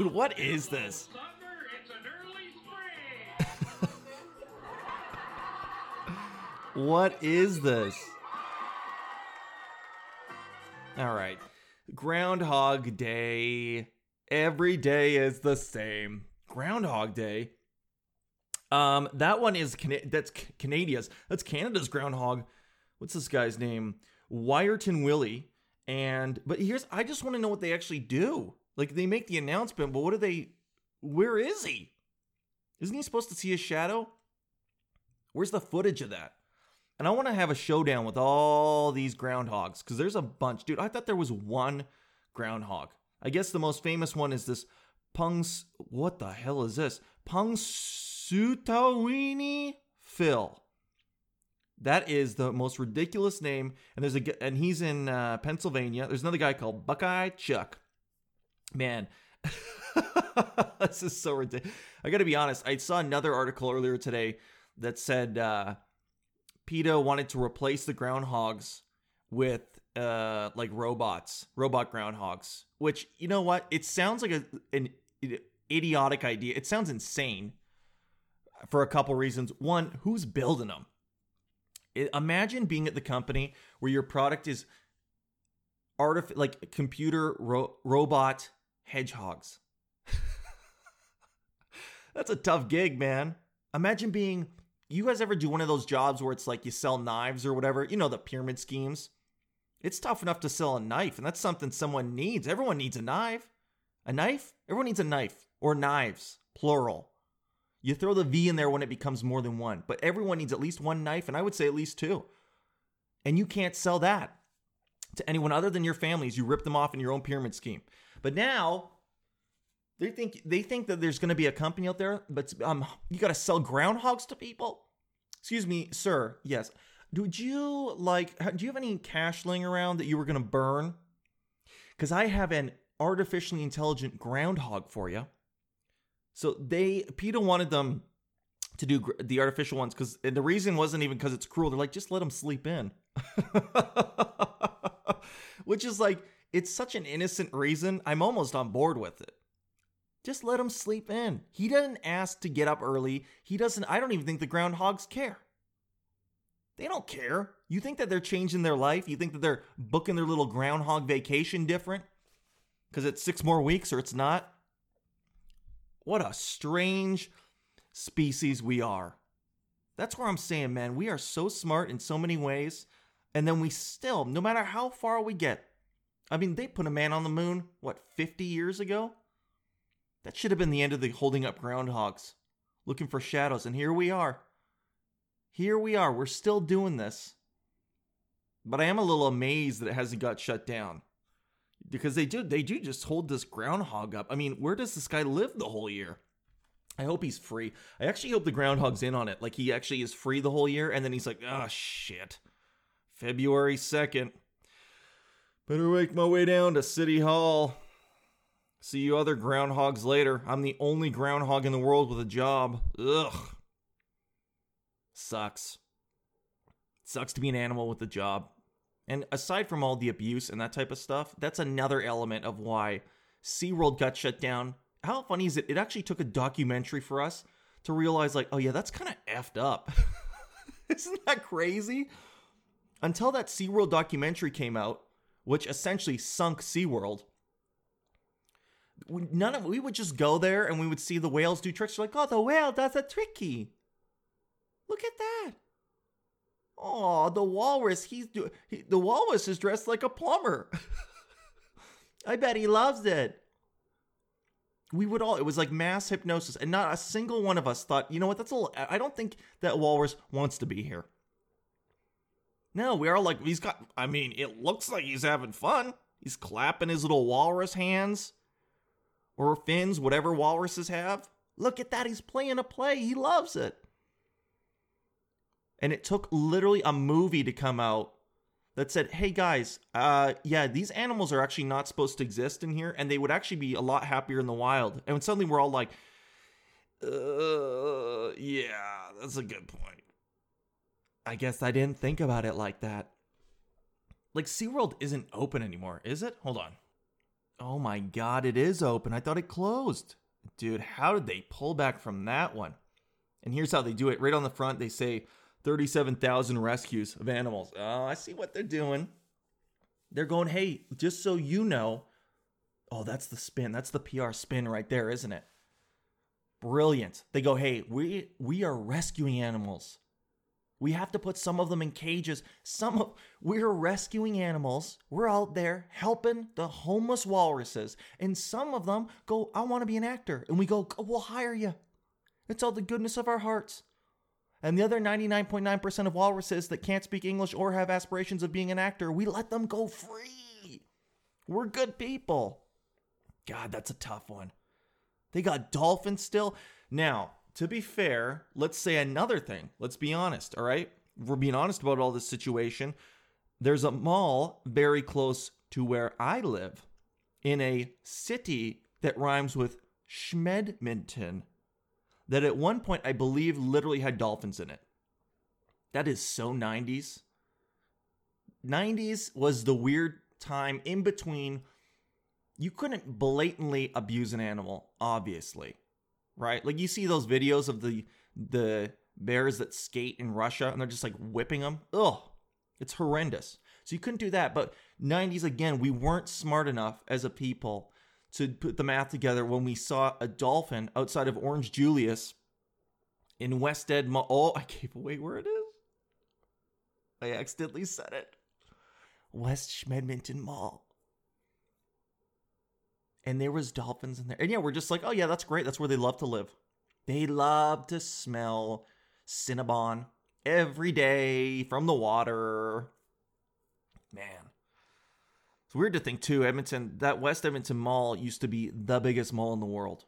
Dude, what is this? Summer, it's an early spring. What is this? All right. Groundhog Day. Every day is the same. Groundhog Day. Um, that one is Cana- that's Canada's. That's Canada's groundhog. What's this guy's name? Wiarton Willie. And but here's I just want to know what they actually do. Like they make the announcement, but what do they? Where is he? Isn't he supposed to see his shadow? Where's the footage of that? And I want to have a showdown with all these groundhogs because there's a bunch. Dude, I thought there was one groundhog. I guess the most famous one is this Pungs. What the hell is this? Punxsutawney Phil. That is the most ridiculous name. And there's a and he's in uh, Pennsylvania. There's another guy called Buckeye Chuck. Man, this is so ridiculous. I got to be honest. I saw another article earlier today that said uh, PETA wanted to replace the groundhogs with uh, like robots, robot groundhogs. Which you know what? It sounds like a, an idiotic idea. It sounds insane for a couple reasons. One, who's building them? I- imagine being at the company where your product is artif- like computer ro- robot hedgehogs. That's a tough gig, man. Imagine being you guys ever do one of those jobs where it's like you sell knives or whatever, you know the pyramid schemes. It's tough enough to sell a knife, and that's something someone needs. Everyone needs a knife. A knife? Everyone needs a knife or knives, plural. You throw the V in there when it becomes more than one, but everyone needs at least one knife, and I would say at least two. And you can't sell that to anyone other than your families. You rip them off in your own pyramid scheme. But now they think they think that there's going to be a company out there, but um, you got to sell groundhogs to people. Excuse me, sir. Yes. Would you like? Do you have any cash laying around that you were going to burn? Because I have an artificially intelligent groundhog for you. So they PETA wanted them to do the artificial ones because the reason wasn't even because it's cruel. They're like, just let them sleep in, which is like it's such an innocent reason. I'm almost on board with it. Just let him sleep in. He doesn't ask to get up early. He doesn't. I don't even think the groundhogs care. They don't care. You think that they're changing their life? You think that they're booking their little groundhog vacation different because it's six more weeks or it's not? What a strange species we are. That's where I'm saying, man, we are so smart in so many ways. And then we still, no matter how far we get, I mean, they put a man on the moon, what, 50 years ago? That should have been the end of the holding up groundhogs, looking for shadows. And here we are. Here we are. We're still doing this. But I am a little amazed that it hasn't got shut down. Because they do they do just hold this groundhog up. I mean, where does this guy live the whole year? I hope he's free. I actually hope the groundhog's in on it. Like he actually is free the whole year, and then he's like, oh shit. February 2nd. Better make my way down to City Hall. See you other groundhogs later. I'm the only groundhog in the world with a job. Ugh. Sucks. Sucks to be an animal with a job. And aside from all the abuse and that type of stuff, that's another element of why SeaWorld got shut down. How funny is it? It actually took a documentary for us to realize, like, oh yeah, that's kind of effed up. Isn't that crazy? Until that SeaWorld documentary came out, which essentially sunk SeaWorld, none of we would just go there and we would see the whales do tricks. We're like, oh, the whale does a tricky. Look at that. Oh, the walrus. He's do he, the walrus is dressed like a plumber. I bet he loves it. We would all. It was like mass hypnosis, and not a single one of us thought, you know what? That's a. little- I don't think that walrus wants to be here. No, we are like he's got. I mean, it looks like he's having fun. He's clapping his little walrus hands or fins, whatever walruses have. Look at that. He's playing a play. He loves it. And it took literally a movie to come out that said, hey guys, uh, yeah, these animals are actually not supposed to exist in here, and they would actually be a lot happier in the wild. And suddenly we're all like, uh, yeah, that's a good point. I guess I didn't think about it like that. Like SeaWorld isn't open anymore, is it? Hold on. Oh my god, it is open. I thought it closed. Dude, how did they pull back from that one? And here's how they do it. Right on the front, they say 37,000 rescues of animals. Oh, I see what they're doing. They're going, hey, just so you know. Oh, that's the spin. That's the PR spin right there, isn't it? Brilliant. They go, hey, we we are rescuing animals. We have to put some of them in cages. Some of we're rescuing animals. We're out there helping the homeless walruses. And some of them go, I want to be an actor. And we go, we'll hire you. It's all the goodness of our hearts. And the other 99.9% of walruses that can't speak English or have aspirations of being an actor, we let them go free. We're good people. God, that's a tough one. They got dolphins still. Now, to be fair, let's say another thing. Let's be honest, all right? We're being honest about all this situation. There's a mall very close to where I live in a city that rhymes with Schmedminton that at one point I believe literally had dolphins in it. That is so 90s. 90s was the weird time in between. You couldn't blatantly abuse an animal, obviously, right? Like you see those videos of the the bears that skate in Russia and they're just like whipping them. Ugh, it's horrendous. So you couldn't do that. But 90s again, we weren't smart enough as a people to put the math together when we saw a dolphin outside of Orange Julius in West Ed Mall. Oh, I gave away where it is. I accidentally said it. West Schmedminton Mall. And there was dolphins in there. And yeah, we're just like, oh yeah, that's great. That's where they love to live. They love to smell Cinnabon every day from the water. Man. It's weird to think too. Edmonton, that West Edmonton Mall used to be the biggest mall in the world.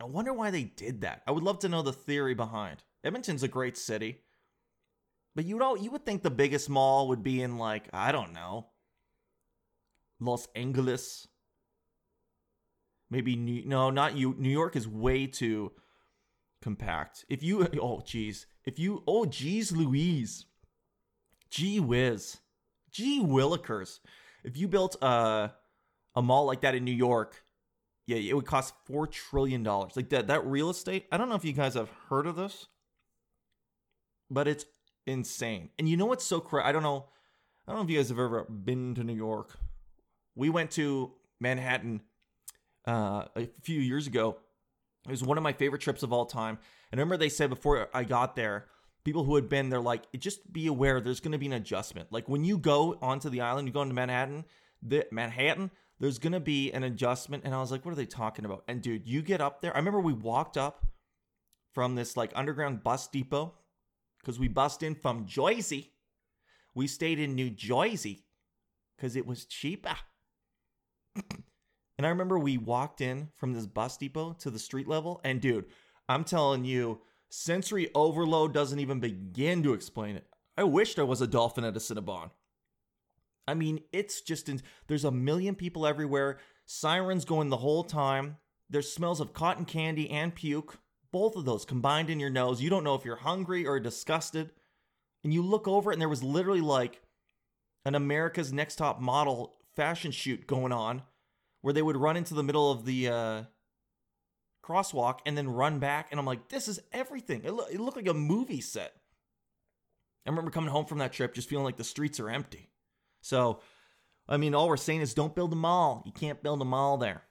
I wonder why they did that. I would love to know the theory behind. Edmonton's a great city, but you know, you would think the biggest mall would be in like I don't know, Los Angeles. Maybe New, no, not you. New York is way too compact. If you oh geez, if you oh geez Louise, gee whiz, gee willikers if you built a a mall like that in New York, yeah, it would cost four trillion dollars. Like that that real estate. I don't know if you guys have heard of this, but it's insane. And you know what's so crazy? I don't know. I don't know if you guys have ever been to New York. We went to Manhattan uh, a few years ago. It was one of my favorite trips of all time. And I remember they said before I got there, people who had been there like just be aware there's going to be an adjustment like when you go onto the island you go into manhattan the manhattan there's going to be an adjustment and i was like what are they talking about and dude you get up there i remember we walked up from this like underground bus depot because we bust in from jersey we stayed in new jersey because it was cheaper and i remember we walked in from this bus depot to the street level and dude i'm telling you Sensory overload doesn't even begin to explain it. I wish there was a dolphin at a Cinnabon. I mean, it's just in, there's a million people everywhere. Sirens going the whole time. There's smells of cotton candy and puke, both of those combined in your nose. You don't know if you're hungry or disgusted. And you look over and there was literally like an America's Next Top Model fashion shoot going on, where they would run into the middle of the uh, crosswalk and then run back. And I'm like, this is everything. It, lo- it looked like a movie set. I remember coming home from that trip just feeling like the streets are empty. So, I mean, all we're saying is don't build a mall. You can't build a mall there.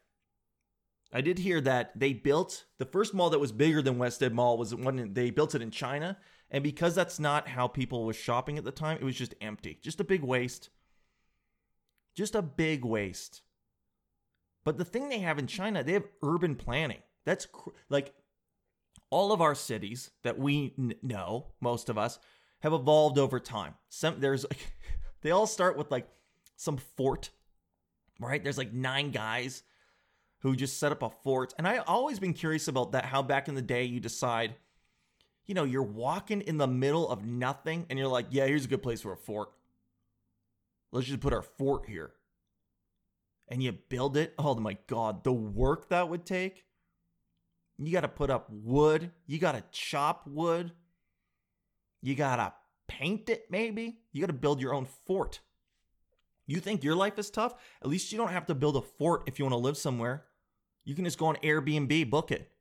I did hear that they built the first mall that was bigger than West Ed Mall was one they built it in China. And because that's not how people was shopping at the time, it was just empty. Just a big waste. Just a big waste. But the thing they have in China, they have urban planning. That's cr- like all of our cities that we n- know, most of us, have evolved over time. Some there's like they all start with like some fort, right? There's like nine guys who just set up a fort. And I always been curious about that how back in the day you decide you know, you're walking in the middle of nothing and you're like, yeah, here's a good place for a fort. Let's just put our fort here. And you build it. Oh my God, the work that would take. You got to put up wood. You got to chop wood. You got to paint it, maybe. You got to build your own fort. You think your life is tough? At least you don't have to build a fort if you want to live somewhere. You can just go on Airbnb, book it.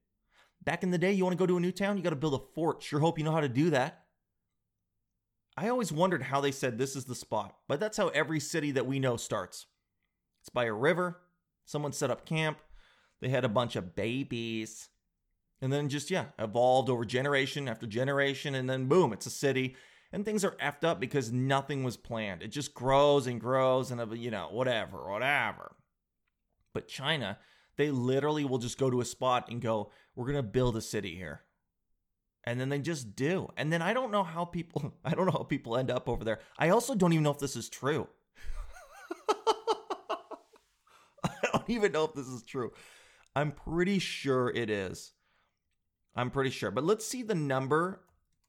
Back in the day, you want to go to a new town, you got to build a fort. Sure hope you know how to do that. I always wondered how they said this is the spot, but that's how every city that we know starts. It's by a river, someone set up camp, they had a bunch of babies, and then just, yeah, evolved over generation after generation, and then boom, it's a city. And things are effed up because nothing was planned. It just grows and grows and, you know, whatever, whatever. But China, they literally will just go to a spot and go, we're going to build a city here. And then they just do. And then I don't know how people I don't know how people end up over there. I also don't even know if this is true. I don't even know if this is true. I'm pretty sure it is. I'm pretty sure. But let's see the number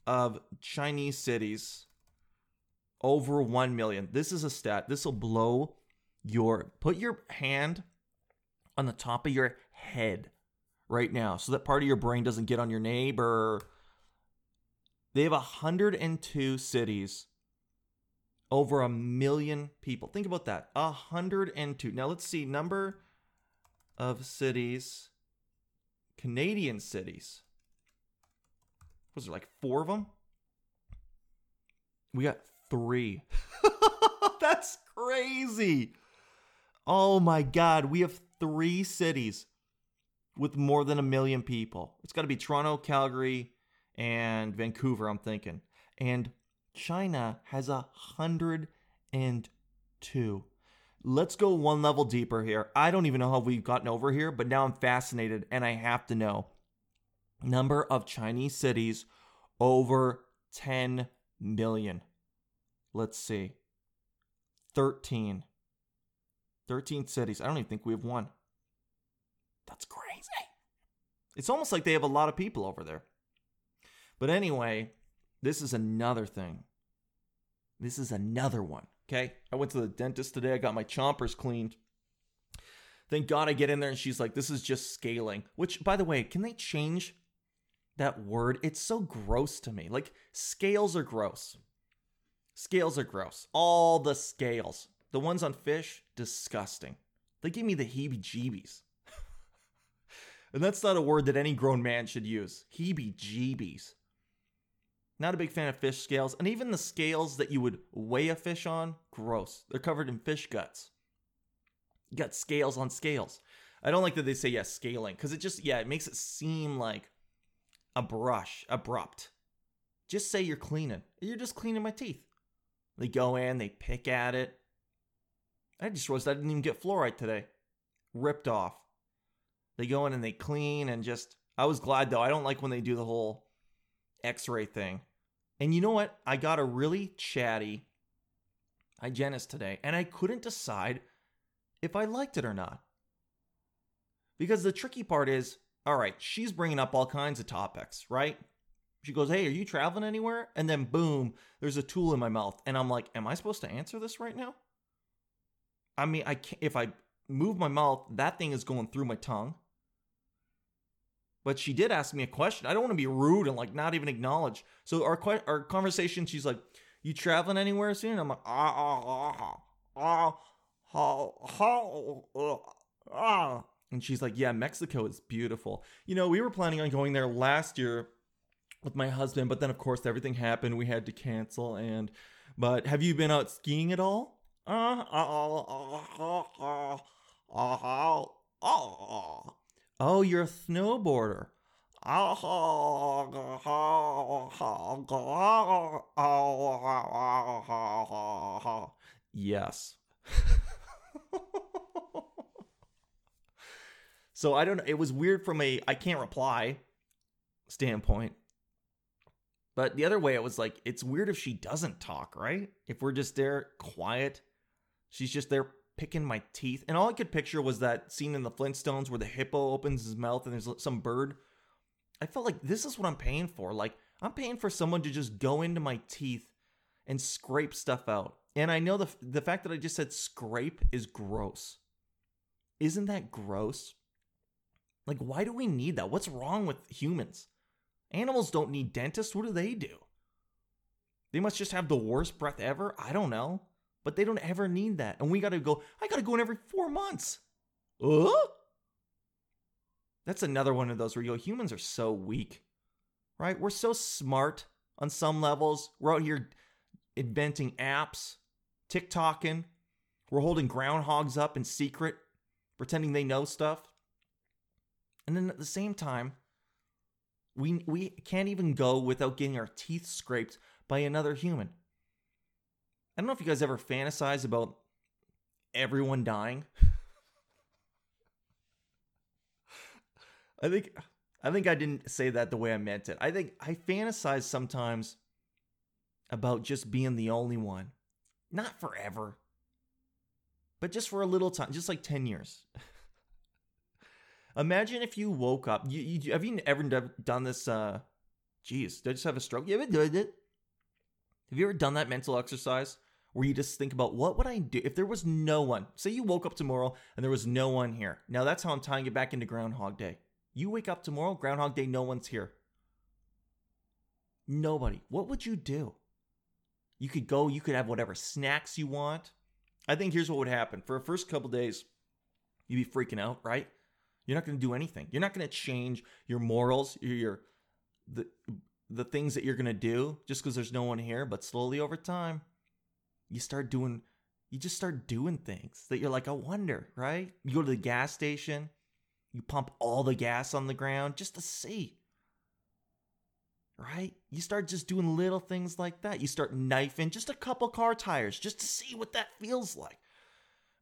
of Chinese cities over 1 million. This is a stat. This will blow your put your hand on the top of your head right now so that part of your brain doesn't get on your neighbor. They have 102 cities over a million people. Think about that. 102. Now let's see number of cities Canadian cities. Was there like four of them? We got three. That's crazy. Oh my God. We have three cities with more than a million people. It's got to be Toronto, Calgary, and Vancouver, I'm thinking. And China has a hundred and two. Let's go one level deeper here. I don't even know how we've gotten over here, but now I'm fascinated and I have to know. Number of Chinese cities over 10 million. Let's see. 13. 13 cities. I don't even think we have one. That's crazy. It's almost like they have a lot of people over there. But anyway, this is another thing. This is another one. Okay. I went to the dentist today. I got my chompers cleaned. Thank God I get in there and she's like, this is just scaling. Which, by the way, can they change that word? It's so gross to me. Like, scales are gross. Scales are gross. All the scales. The ones on fish, disgusting. They give me the heebie jeebies. and that's not a word that any grown man should use. Heebie jeebies. Not a big fan of fish scales. And even the scales that you would weigh a fish on, gross. They're covered in fish guts. You got scales on scales. I don't like that they say, yeah, scaling, because it just, yeah, it makes it seem like a brush, abrupt. Just say you're cleaning. You're just cleaning my teeth. They go in, they pick at it. I just realized I didn't even get fluoride today. Ripped off. They go in and they clean and just. I was glad though. I don't like when they do the whole x ray thing. And you know what? I got a really chatty hygienist today, and I couldn't decide if I liked it or not. Because the tricky part is all right, she's bringing up all kinds of topics, right? She goes, Hey, are you traveling anywhere? And then boom, there's a tool in my mouth. And I'm like, Am I supposed to answer this right now? I mean, I can't, if I move my mouth, that thing is going through my tongue. But she did ask me a question. I don't want to be rude and like not even acknowledge. So our our conversation, she's like, "You traveling anywhere soon?" I'm like, "Ah ah ah ah ah ah." And she's like, "Yeah, Mexico is beautiful. You know, we were planning on going there last year with my husband, but then of course everything happened. We had to cancel. And but have you been out skiing at all? Uh, uh, uh, uh, Oh, you're a snowboarder. Yes. so I don't know. It was weird from a I can't reply standpoint. But the other way, it was like, it's weird if she doesn't talk, right? If we're just there quiet, she's just there picking my teeth. And all I could picture was that scene in the Flintstones where the hippo opens his mouth and there's some bird. I felt like this is what I'm paying for. Like, I'm paying for someone to just go into my teeth and scrape stuff out. And I know the the fact that I just said scrape is gross. Isn't that gross? Like why do we need that? What's wrong with humans? Animals don't need dentists. What do they do? They must just have the worst breath ever? I don't know. But they don't ever need that. And we got to go, I got to go in every four months. Uh? That's another one of those where you go, humans are so weak, right? We're so smart on some levels. We're out here inventing apps, TikToking. We're holding groundhogs up in secret, pretending they know stuff. And then at the same time, we we can't even go without getting our teeth scraped by another human. I don't know if you guys ever fantasize about everyone dying. I think I think I didn't say that the way I meant it. I think I fantasize sometimes about just being the only one. Not forever. But just for a little time, just like 10 years. Imagine if you woke up. You, you have you ever done this? Uh, geez, did I just have a stroke? Ever did it? Have you ever done that mental exercise where you just think about what would I do if there was no one? Say you woke up tomorrow and there was no one here. Now that's how I'm tying it back into Groundhog Day. You wake up tomorrow, Groundhog Day, no one's here. Nobody. What would you do? You could go, you could have whatever snacks you want. I think here's what would happen. For the first couple days, you'd be freaking out, right? You're not going to do anything. You're not going to change your morals, your, your the the things that you're going to do just because there's no one here, but slowly over time, you start doing you just start doing things that you're like, I wonder, right? You go to the gas station, you pump all the gas on the ground just to see. Right? You start just doing little things like that. You start knifing just a couple car tires just to see what that feels like.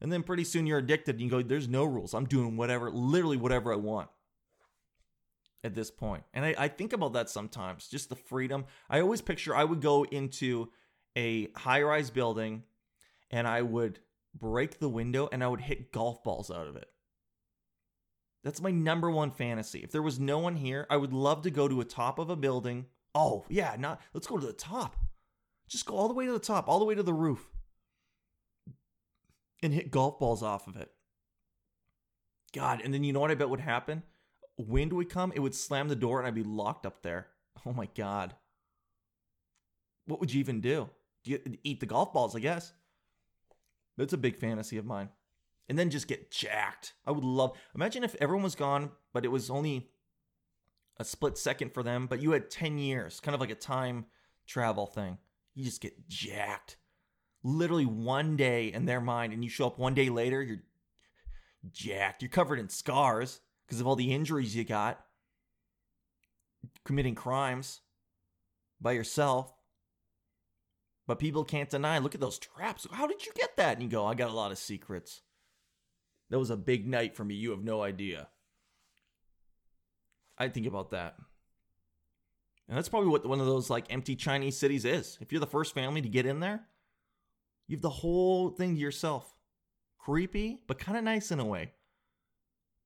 And then pretty soon you're addicted and you go, there's no rules. I'm doing whatever, literally whatever I want at this point. And I, I think about that sometimes, just the freedom. I always picture I would go into a high rise building and I would break the window and I would hit golf balls out of it. That's my number one fantasy. If there was no one here, I would love to go to a top of a building. Oh, yeah, not let's go to the top. Just go all the way to the top, all the way to the roof and hit golf balls off of it. God, and then you know what I bet would happen? Wind would come, it would slam the door, and I'd be locked up there. Oh my God. What would you even do? Eat the golf balls, I guess? That's a big fantasy of mine. And then just get jacked. I would love. Imagine if everyone was gone, but it was only a split second for them, but you had 10 years, kind of like a time travel thing. You just get jacked literally one day in their mind and you show up one day later, you're jacked. You're covered in scars because of all the injuries you got committing crimes by yourself. But people can't deny, look at those traps. How did you get that? And you go, I got a lot of secrets. That was a big night for me. You have no idea. I think about that. And that's probably what one of those like empty Chinese cities is. If you're the first family to get in there, you have the whole thing to yourself. Creepy, but kind of nice in a way.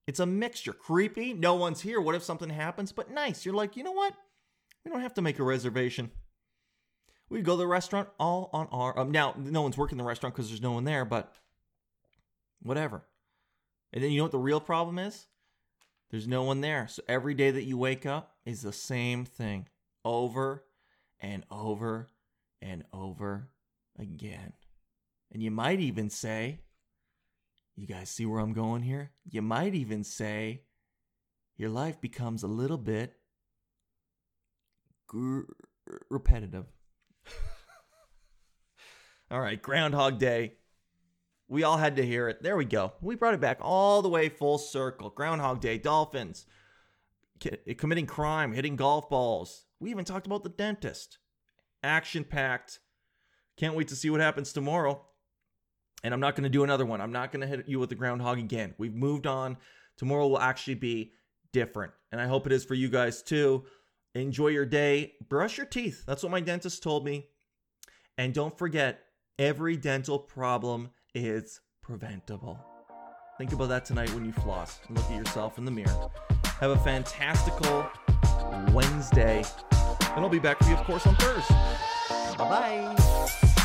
It's a mixture. Creepy, no one's here. What if something happens? But nice. You're like, you know what? We don't have to make a reservation. We go to the restaurant all on our. Um, now, no one's working the restaurant because there's no one there, but whatever. And then you know what the real problem is? There's no one there. So every day that you wake up is the same thing over and over and over again. And you might even say, you guys see where I'm going here? You might even say, your life becomes a little bit gr- repetitive. all right, Groundhog Day. We all had to hear it. There we go. We brought it back all the way full circle. Groundhog Day, dolphins, committing crime, hitting golf balls. We even talked about the dentist. Action packed. Can't wait to see what happens tomorrow. And I'm not going to do another one. I'm not going to hit you with the groundhog again. We've moved on. Tomorrow will actually be different. And I hope it is for you guys too. Enjoy your day. Brush your teeth. That's what my dentist told me. And don't forget, every dental problem is preventable. Think about that tonight when you floss and look at yourself in the mirror. Have a fantastical Wednesday. And I'll be back for you, of course, on Thursday. Bye bye.